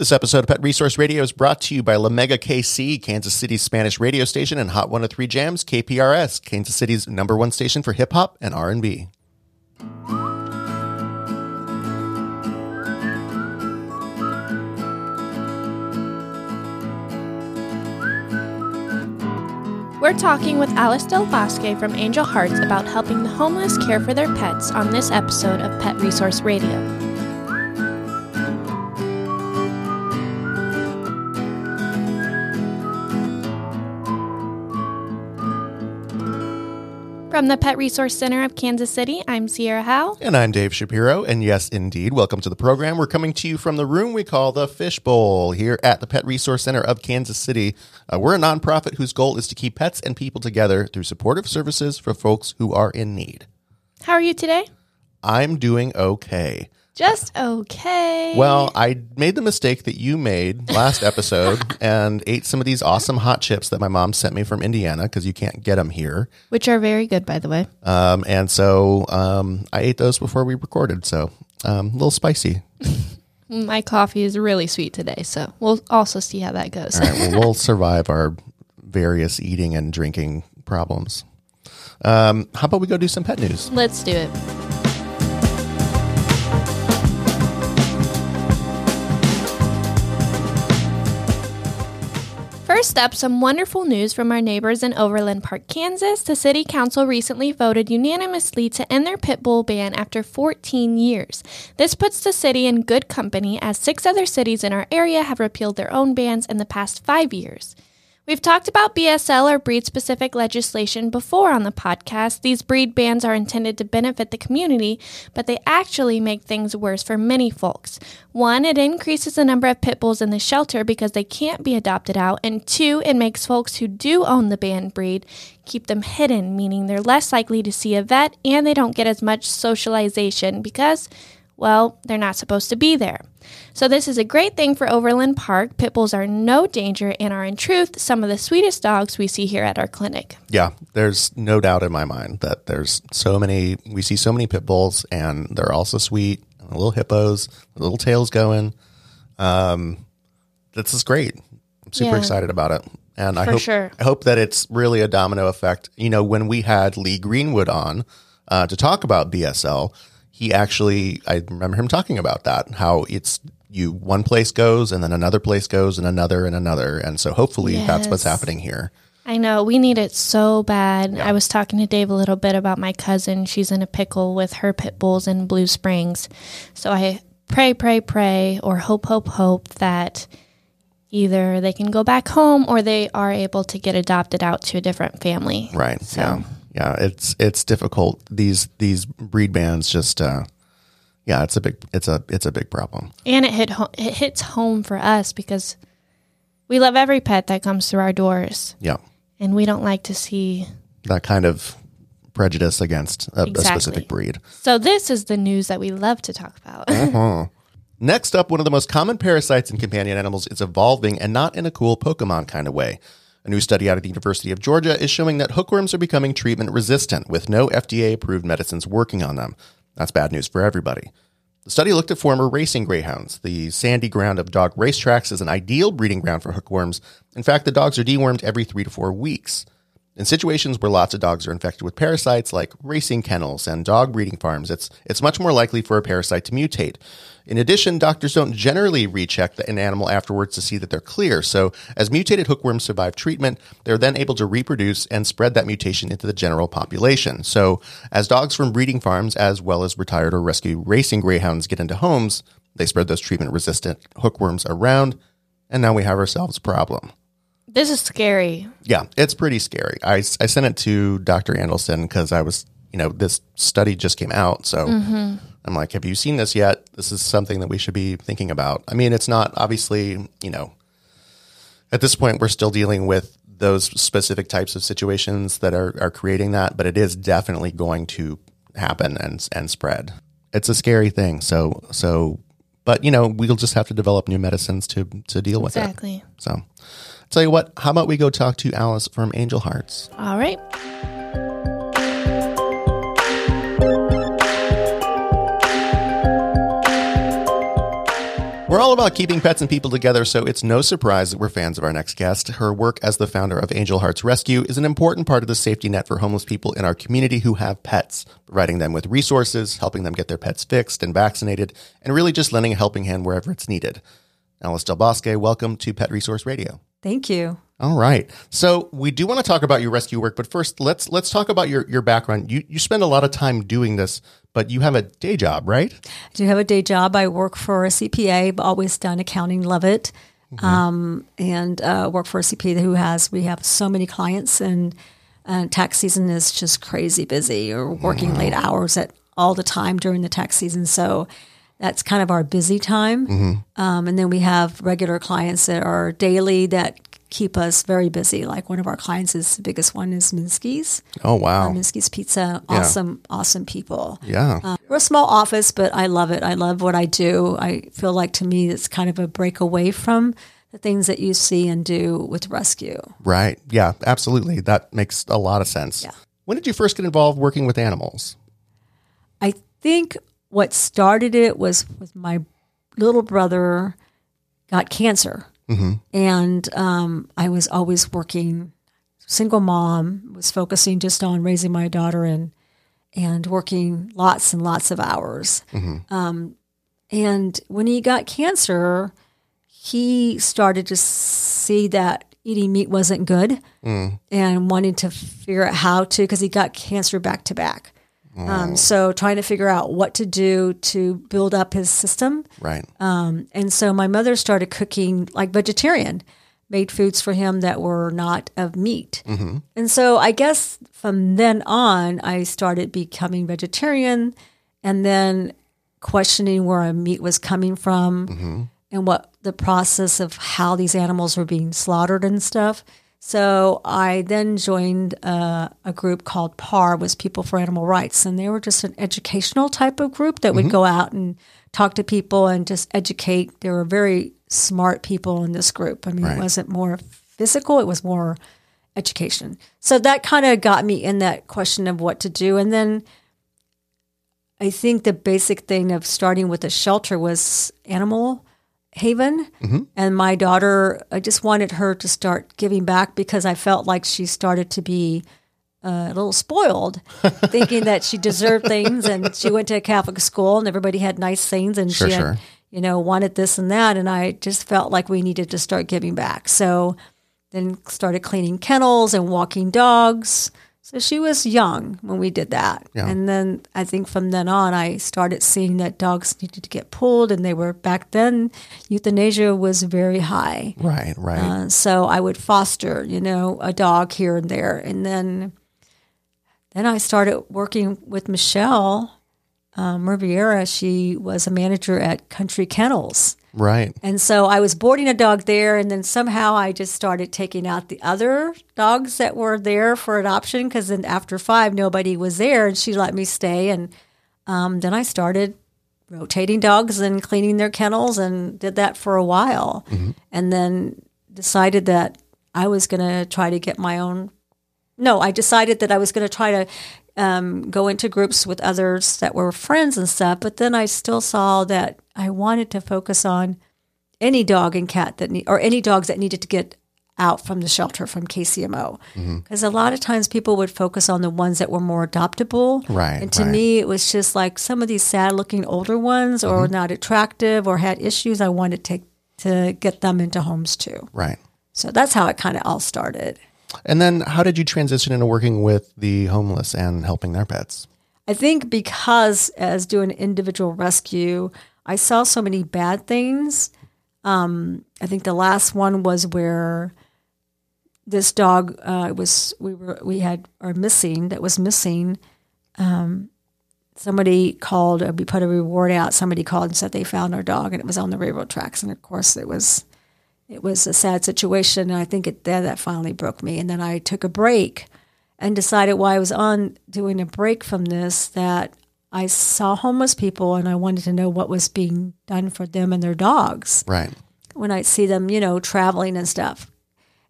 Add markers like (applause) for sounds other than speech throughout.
This episode of Pet Resource Radio is brought to you by La Mega KC, Kansas City's Spanish radio station, and Hot 103 Jams, KPRS, Kansas City's number one station for hip hop and R&B. We're talking with Alice Del Bosque from Angel Hearts about helping the homeless care for their pets on this episode of Pet Resource Radio. From the Pet Resource Center of Kansas City, I'm Sierra Howe. And I'm Dave Shapiro. And yes, indeed, welcome to the program. We're coming to you from the room we call the Fishbowl here at the Pet Resource Center of Kansas City. Uh, we're a nonprofit whose goal is to keep pets and people together through supportive services for folks who are in need. How are you today? I'm doing okay. Just okay. Well, I made the mistake that you made last episode (laughs) and ate some of these awesome hot chips that my mom sent me from Indiana because you can't get them here. Which are very good, by the way. Um, and so um, I ate those before we recorded. So um, a little spicy. (laughs) My coffee is really sweet today, so we'll also see how that goes. All right. Well, we'll (laughs) survive our various eating and drinking problems. Um, how about we go do some pet news? Let's do it. First up, some wonderful news from our neighbors in Overland Park, Kansas. The city council recently voted unanimously to end their pit bull ban after 14 years. This puts the city in good company as six other cities in our area have repealed their own bans in the past five years. We've talked about BSL or breed specific legislation before on the podcast. These breed bans are intended to benefit the community, but they actually make things worse for many folks. One, it increases the number of pit bulls in the shelter because they can't be adopted out, and two, it makes folks who do own the banned breed keep them hidden, meaning they're less likely to see a vet and they don't get as much socialization because well, they're not supposed to be there. So, this is a great thing for Overland Park. Pit bulls are no danger and are, in truth, some of the sweetest dogs we see here at our clinic. Yeah, there's no doubt in my mind that there's so many, we see so many pit bulls and they're also sweet, little hippos, little tails going. Um, this is great. I'm super Yeah. excited about it. And I For hope, sure. I hope that it's really a domino effect. You know, when we had Lee Greenwood on uh, to talk about BSL, he actually, I remember him talking about that, how it's you, one place goes and then another place goes and another and another. And so hopefully that's what's happening here. I know, we need it so bad. I was talking to Dave a little bit about my cousin. She's in a pickle with her pit bulls in Blue Springs. So I pray, pray, pray, or hope, hope, hope that either they can go back home or they are able to get adopted out to a different family. Right. So- Yeah. Yeah. It's it's difficult. These these breed bans just uh yeah, it's a big it's a it's a big problem. And it hit ho- it hits home for us because we love every pet that comes through our doors, Yeah. and we don't like to see. That kind of prejudice against a, a specific breed. So this is the news that we love to talk about. (laughs) Next up, one of the most common parasites in companion animals is evolving and not in a cool Pokemon kind of way. A new study out of the University of Georgia is showing that hookworms are becoming treatment resistant with no FDA approved medicines working on them. That's bad news for everybody. The study looked at former racing greyhounds. The sandy ground of dog racetracks is an ideal breeding ground for hookworms. In fact, the dogs are dewormed every three to four weeks. In situations where lots of dogs are infected with parasites, like racing kennels and dog breeding farms, it's, it's much more likely for a parasite to mutate. In addition, doctors don't generally recheck an animal afterwards to see that they're clear. So, as mutated hookworms survive treatment, they're then able to reproduce and spread that mutation into the general population. So, as dogs from breeding farms, as well as retired or rescue racing greyhounds, get into homes, they spread those treatment resistant hookworms around, and now we have ourselves a problem. this is scary. Yeah, it's pretty scary. I, I sent it to Dr. Andelson because I was, you know, this study just came out. So mm-hmm. I'm like, have you seen this yet? This is something that we should be thinking about. I mean, it's not obviously, you know, at this point, we're still dealing with those specific types of situations that are, are creating that, but it is definitely going to happen and, and spread. It's a scary thing. So, so, but you know, we'll just have to develop new medicines to, to deal with it. Exactly. So, tell you what, how about we go talk to Alice from Angel Hearts? All right. We're all about keeping pets and people together, so it's no surprise that we're fans of our next guest. Her work as the founder of Angel Hearts Rescue is an important part of the safety net for homeless people in our community who have pets, providing them with resources, helping them get their pets fixed and vaccinated, and really just lending a helping hand wherever it's needed. Alice Del Bosque, welcome to Pet Resource Radio. Thank you. All right. So we do want to talk about your rescue work, but first let's let's talk about your your background. You you spend a lot of time doing this, but you have a day job, right? I do have a day job. I work for a CPA. I've always done accounting, love it, mm-hmm. um, and uh, work for a CPA who has we have so many clients, and uh, tax season is just crazy busy. Or working late hours at all the time during the tax season, so that's kind of our busy time. Mm-hmm. Um, and then we have regular clients that are daily that keep us very busy. Like one of our clients is the biggest one is Minsky's. Oh wow, uh, Minsky's Pizza. Awesome, yeah. awesome people. Yeah, uh, we're a small office, but I love it. I love what I do. I feel like to me it's kind of a break away from the things that you see and do with rescue. Right. Yeah. Absolutely. That makes a lot of sense. Yeah. When did you first get involved working with animals? I think what started it was with my little brother got cancer Mm-hmm. And um, I was always working, single mom, was focusing just on raising my daughter and and working lots and lots of hours. Mm-hmm. Um, and when he got cancer, he started to see that eating meat wasn't good mm. and wanted to figure out how to because he got cancer back to back. Um, so trying to figure out what to do to build up his system. Right. Um, and so my mother started cooking like vegetarian, made foods for him that were not of meat. Mm-hmm. And so I guess from then on, I started becoming vegetarian and then questioning where our meat was coming from mm-hmm. and what the process of how these animals were being slaughtered and stuff. So I then joined uh, a group called PAR, was People for Animal Rights, and they were just an educational type of group that mm-hmm. would go out and talk to people and just educate. There were very smart people in this group. I mean, right. it wasn't more physical; it was more education. So that kind of got me in that question of what to do, and then. I think the basic thing of starting with a shelter was animal haven. Mm-hmm. And my daughter, I just wanted her to start giving back because I felt like she started to be uh, a little spoiled, (laughs) thinking that she deserved things. And she went to a Catholic school and everybody had nice things and sure, she had, sure. you know, wanted this and that. And I just felt like we needed to start giving back. So then started cleaning kennels and walking dogs. So she was young when we did that. Yeah. And then I think from then on, I started seeing that dogs needed to get pulled, and they were back then, euthanasia was very high. Right, right. Uh, so I would foster, you know, a dog here and there. And then, then I started working with Michelle um, Riviera. She was a manager at Country Kennels. Right. And so I was boarding a dog there, and then somehow I just started taking out the other dogs that were there for adoption because then after five, nobody was there, and she let me stay. And um, then I started rotating dogs and cleaning their kennels and did that for a while. Mm-hmm. And then decided that I was going to try to get my own. No, I decided that I was going to try to um, go into groups with others that were friends and stuff. But then I still saw that I wanted to focus on any dog and cat that need, or any dogs that needed to get out from the shelter from KCMO. Because mm-hmm. a lot of times people would focus on the ones that were more adoptable. Right. And to right. me, it was just like some of these sad looking older ones or mm-hmm. not attractive or had issues. I wanted to, to get them into homes too. Right. So that's how it kind of all started. And then how did you transition into working with the homeless and helping their pets? I think because as doing individual rescue, I saw so many bad things. Um, I think the last one was where this dog uh, was we were we had are missing that was missing. Um, somebody called. We put a reward out. Somebody called and said they found our dog, and it was on the railroad tracks. And of course, it was it was a sad situation. And I think it there that finally broke me. And then I took a break and decided while I was on doing a break from this that I saw homeless people and I wanted to know what was being done for them and their dogs. Right. When I see them, you know, traveling and stuff.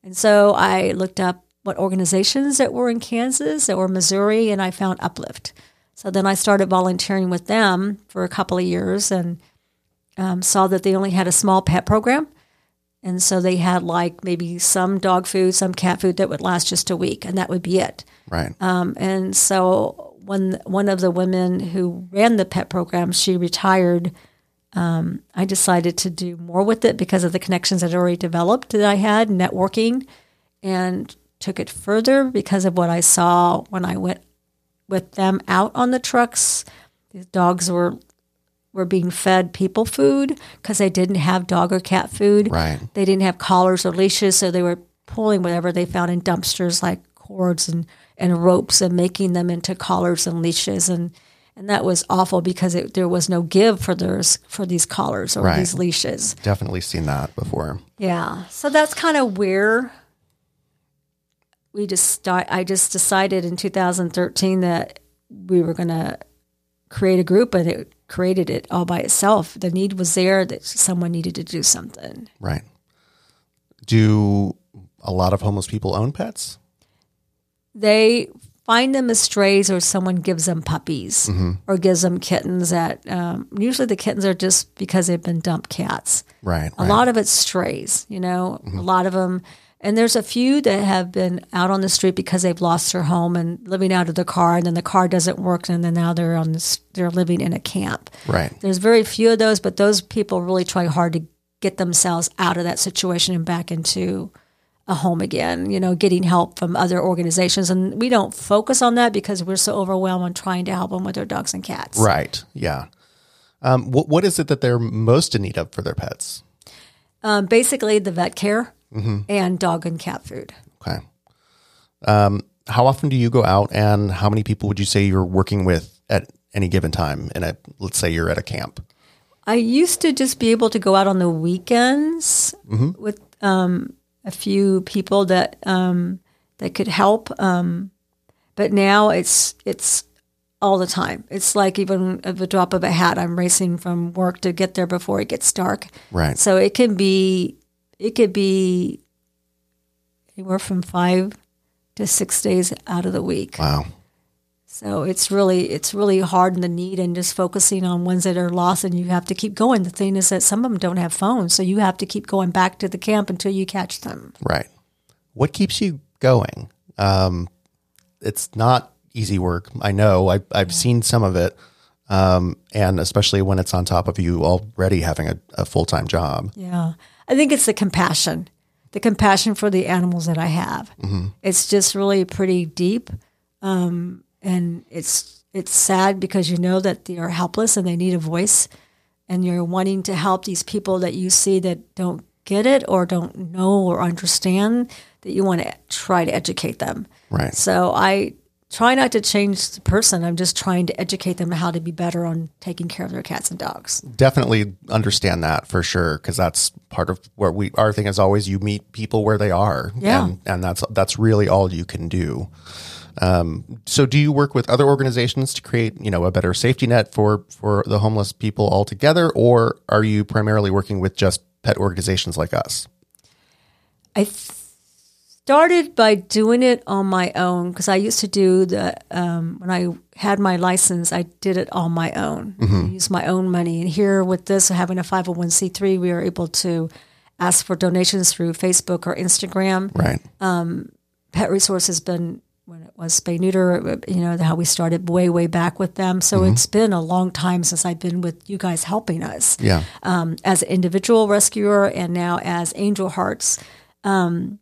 And so I looked up what organizations that were in Kansas, that were Missouri, and I found Uplift. So then I started volunteering with them for a couple of years and um, saw that they only had a small pet program. And so they had like maybe some dog food, some cat food that would last just a week, and that would be it. Right. Um, and so when one of the women who ran the pet program, she retired. Um, I decided to do more with it because of the connections that I already developed that I had, networking, and took it further because of what I saw when I went with them out on the trucks. The dogs were were being fed people food because they didn't have dog or cat food. Right. They didn't have collars or leashes, so they were pulling whatever they found in dumpsters like cords and, and ropes and making them into collars and leashes and and that was awful because it, there was no give for those for these collars or Right. these leashes. Definitely seen that before. Yeah. So that's kind of where we just start. I just decided in 2013 that we were going to create a group, and it created it all by itself. The need was there that someone needed to do something. Right. Do a lot of homeless people own pets? They find them as strays, or someone gives them puppies or gives them kittens. That um, usually the kittens are just because they've been dumped cats. Right. A lot of it's strays, you know, a lot of them. And there's a few that have been out on the street because they've lost their home and living out of the car, and then the car doesn't work, and then now they're on this, they're living in a camp. Right. There's very few of those, but those people really try hard to get themselves out of that situation and back into a home again. You know, getting help from other organizations, and we don't focus on that because we're so overwhelmed on trying to help them with their dogs and cats. Right. Yeah. Um, what, what is it that they're most in need of for their pets? Um, basically, the vet care and dog and cat food. Okay. Um, how often do you go out and how many people would you say you're working with at any given time in a, let's say you're at a camp? I used to just be able to go out on the weekends with um, a few people that um, that could help, um, but now it's it's all the time. It's like even at the drop of a hat, I'm racing from work to get there before it gets dark. Right. So it can be it could be anywhere from five to six days out of the week. Wow. So it's really it's really hard in the need and just focusing on ones that are lost and you have to keep going. The thing is that some of them don't have phones, so you have to keep going back to the camp until you catch them. Right. What keeps you going? Um, it's not easy work. I know. I, I've seen some of it. Um, and especially when it's on top of you already having a, a full time job. Yeah. I think it's the compassion. The compassion for the animals that I have. It's just really pretty deep. Um, and it's it's sad because you know that they are helpless and they need a voice and you're wanting to help these people that you see that don't get it or don't know or understand that you want to try to educate them. Right. So I try not to change the person. I'm just trying to educate them how to be better on taking care of their cats and dogs. Definitely understand that for sure. Cause that's part of where we, our thing is always you meet people where they are. Yeah. And, and that's, that's really all you can do. Um, so do you work with other organizations to create, you know, a better safety net for, for the homeless people altogether? Or are you primarily working with just pet organizations like us? I th- started by doing it on my own because I used to do the um, when I had my license, I did it on my own, I used my own money. And here with this having a five hundred one c three, we are able to ask for donations through Facebook or Instagram. Right. Pet Resource has been when it was spay neuter, you know how we started way way back with them. So it's been a long time since I've been with you guys helping us Yeah. um, as an individual rescuer and now as Angel Hearts. Um,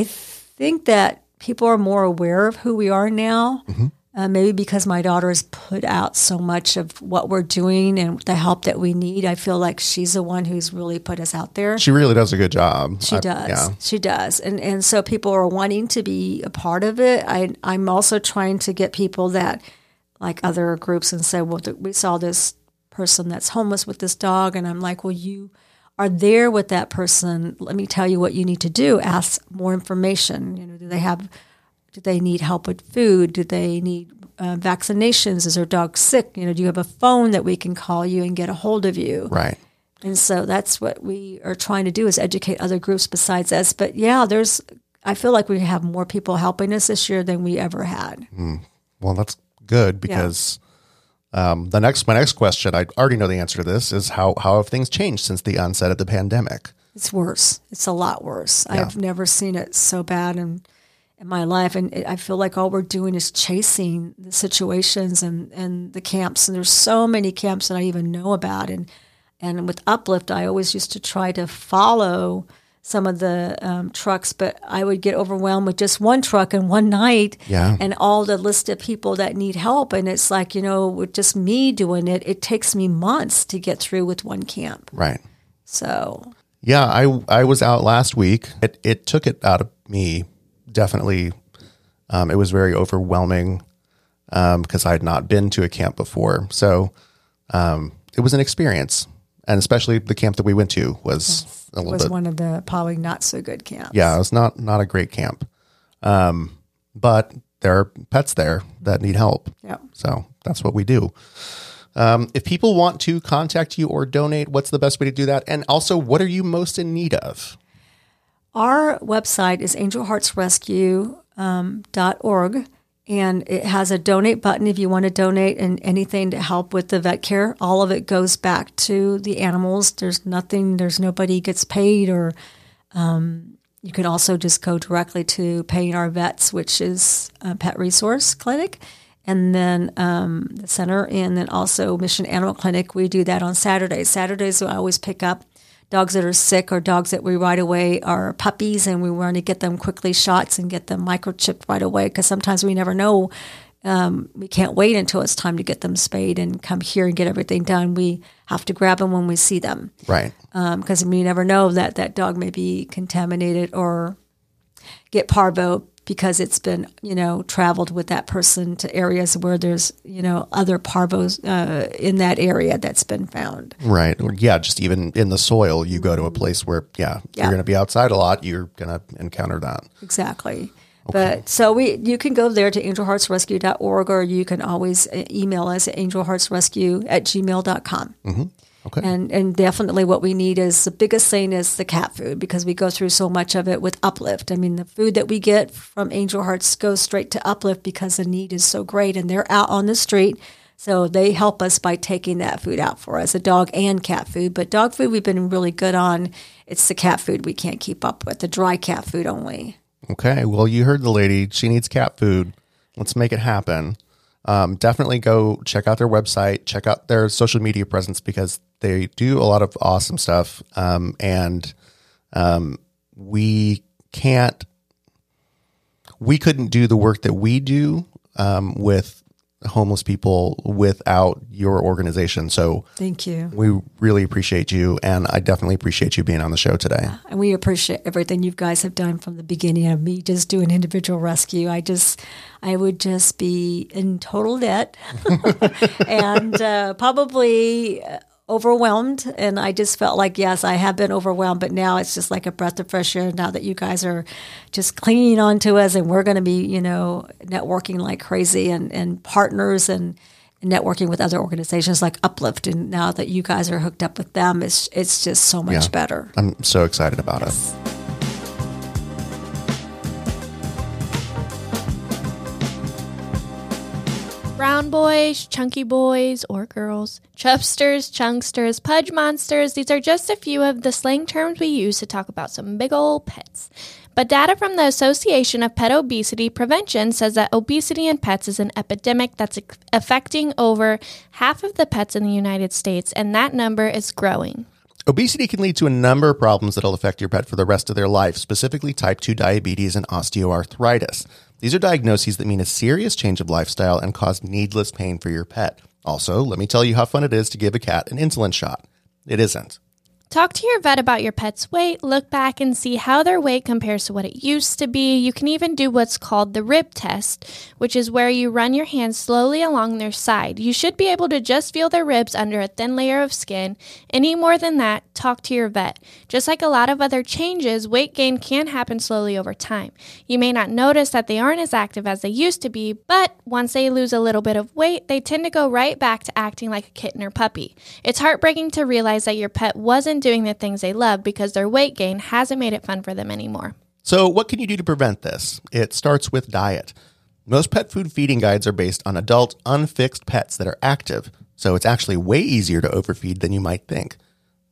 I think that people are more aware of who we are now. Uh, maybe because my daughter has put out so much of what we're doing and the help that we need. I feel like she's the one who's really put us out there. She really does a good job. She I- does. Yeah. She does. And and so people are wanting to be a part of it. I I'm also trying to get people that like other groups and say, well, th- we saw this person that's homeless with this dog, and I'm like, well, you are there with that person. Let me tell you what you need to do. Ask more information. You know, do they have? Do they need help with food? Do they need uh, vaccinations? Is their dog sick? You know, do you have a phone that we can call you and get a hold of you? Right. And so that's what we are trying to do is educate other groups besides us. But yeah, there's I feel like we have more people helping us this year than we ever had. Well, that's good because Um, the next, my next question, I already know the answer to this, is how how have things changed since the onset of the pandemic? It's worse. It's a lot worse. I've never seen it so bad in in my life, and it, I feel like all we're doing is chasing the situations and and the camps. And there's so many camps that I even know about, and and with Uplift, I always used to try to follow some of the um, trucks, but I would get overwhelmed with just one truck in one night Yeah. and all the list of people that need help. And it's like, you know, with just me doing it, it takes me months to get through with one camp. Right. So, Yeah, I I was out last week. It it took it out of me. Definitely, um, it was very overwhelming because I had not been to a camp before. So um, it was an experience, and especially the camp that we went to was a little was bit. one of the probably not so good camps. Yeah, it was not not a great camp, um, but there are pets there that need help. Yeah. So that's what we do. Um, if people want to contact you or donate, what's the best way to do that? And also, what are you most in need of? Our website is angelheartsrescue.org, and it has a donate button if you want to donate and anything to help with the vet care. All of it goes back to the animals. There's nothing, there's nobody gets paid, or um, you can also just go directly to Paying Our Vets, which is a pet resource clinic. And then um, the center, and then also Mission Animal Clinic. We do that on Saturdays. Saturdays, I always pick up dogs that are sick or dogs that we right away are puppies and we want to get them quickly shots and get them microchipped right away because sometimes we never know um, we can't wait until it's time to get them spayed and come here and get everything done we have to grab them when we see them Right. because we never know that that dog may be contaminated or get parvo because it's been you know traveled with that person to areas where there's you know other parvos uh, in that area that's been found Right. Yeah, just even in the soil, you go to a place where, yeah, Yeah. you're going to be outside a lot. You're going to encounter that. Exactly. Okay. But so we, you can go there to angelheartsrescue.org or you can always uh, email us at angelheartsrescue at gmail.com. Okay. And, and definitely what we need is the biggest thing is the cat food because we go through so much of it with Uplift. I mean, the food that we get from Angel Hearts goes straight to Uplift because the need is so great and they're out on the street. So they help us by taking that food out for us, the dog and cat food. But dog food we've been really good on. It's the cat food we can't keep up with, the dry cat food only. Okay. Well, you heard the lady. She needs cat food. Let's make it happen. Um, definitely go check out their website, check out their social media presence because they do a lot of awesome stuff. Um, and um, we can't, we couldn't do the work that we do um, with homeless people without your organization. So Thank you. we really appreciate you. And I definitely appreciate you being on the show today. And we appreciate everything you guys have done from the beginning of me just doing individual rescue. I just, I would just be in total debt (laughs) and uh, probably uh, overwhelmed. And I just felt like, yes, I have been overwhelmed, but now it's just like a breath of fresh air now that you guys are just clinging on to us and we're going to be, you know, networking like crazy and, and partners and, networking with other organizations like Uplift, and now that you guys are hooked up with them, it's it's just so much Yeah. better. I'm so excited about it. Brown boys, chunky boys or girls, chubsters, chunksters, pudge monsters, these are just a few of the slang terms we use to talk about some big ol' pets. But data from the Association of Pet Obesity Prevention says that obesity in pets is an epidemic that's affecting over half of the pets in the United States, and that number is growing. Obesity can lead to a number of problems that'll affect your pet for the rest of their life, specifically type 2 diabetes and osteoarthritis. These are diagnoses that mean a serious change of lifestyle and cause needless pain for your pet. Also, let me tell you how fun it is to give a cat an insulin shot. It isn't. Talk to your vet about your pet's weight, look back and see how their weight compares to what it used to be. You can even do what's called the rib test, which is where you run your hands slowly along their side. You should be able to just feel their ribs under a thin layer of skin. Any more than that, talk to your vet. Just like a lot of other changes, weight gain can happen slowly over time. You may not notice that they aren't as active as they used to be, but once they lose a little bit of weight, they tend to go right back to acting like a kitten or puppy. It's heartbreaking to realize that your pet wasn't doing the things they love because their weight gain hasn't made it fun for them anymore. So, what can you do to prevent this? It starts with diet. Most pet food feeding guides are based on adult, unfixed pets that are active, so it's actually way easier to overfeed than you might think.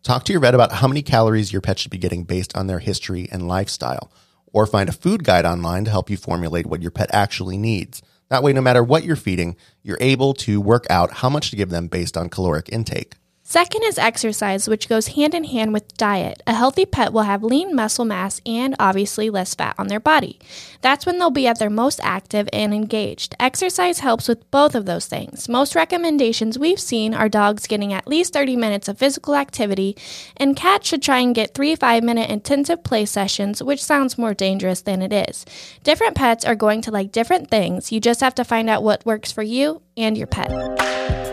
Talk to your vet about how many calories your pet should be getting based on their history and lifestyle, or find a food guide online to help you formulate what your pet actually needs. That way, no matter what you're feeding, you're able to work out how much to give them based on caloric intake. Second is exercise, which goes hand in hand with diet. A healthy pet will have lean muscle mass and obviously less fat on their body. That's when they'll be at their most active and engaged. Exercise helps with both of those things. Most recommendations we've seen are dogs getting at least 30 minutes of physical activity, and cats should try and get 3 5 minute intensive play sessions, which sounds more dangerous than it is. Different pets are going to like different things. You just have to find out what works for you and your pet.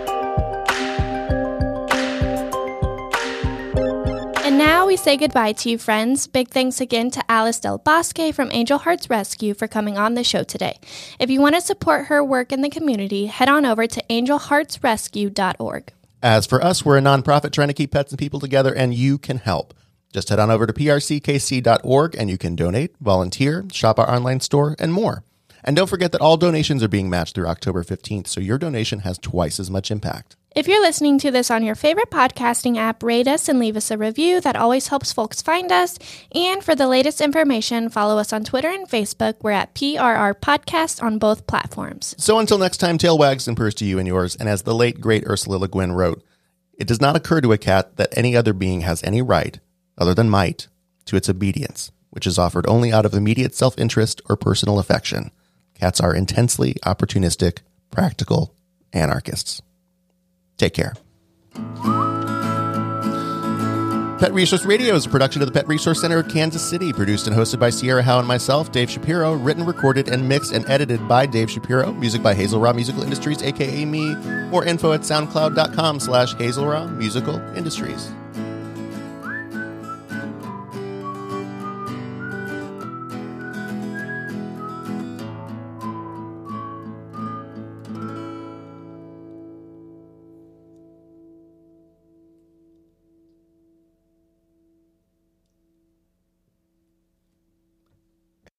Now we say goodbye to you, friends. Big thanks again to Alice Del Bosque from Angel Hearts Rescue for coming on the show today. If you want to support her work in the community, head on over to angelheartsrescue.org. As for us, we're a nonprofit trying to keep pets and people together, and you can help. Just head on over to prckc.org and you can donate, volunteer, shop our online store, and more. And don't forget that all donations are being matched through October 15th, so your donation has twice as much impact. If you're listening to this on your favorite podcasting app, rate us and leave us a review. That always helps folks find us. And for the latest information, follow us on Twitter and Facebook. We're at PRR Podcast on both platforms. So until next time, tail wags and purrs to you and yours. And as the late, great Ursula Le Guin wrote, it does not occur to a cat that any other being has any right, other than might, to its obedience, which is offered only out of immediate self interest or personal affection. Cats are intensely opportunistic, practical anarchists. Take care. Pet Resource Radio is a production of the Pet Resource Center of Kansas City, produced and hosted by Sierra Howe and myself, Dave Shapiro, written, recorded, and mixed and edited by Dave Shapiro. Music by Hazel Raw Musical Industries, aka me. More info at soundcloud.com slash Hazel Raw Musical Industries.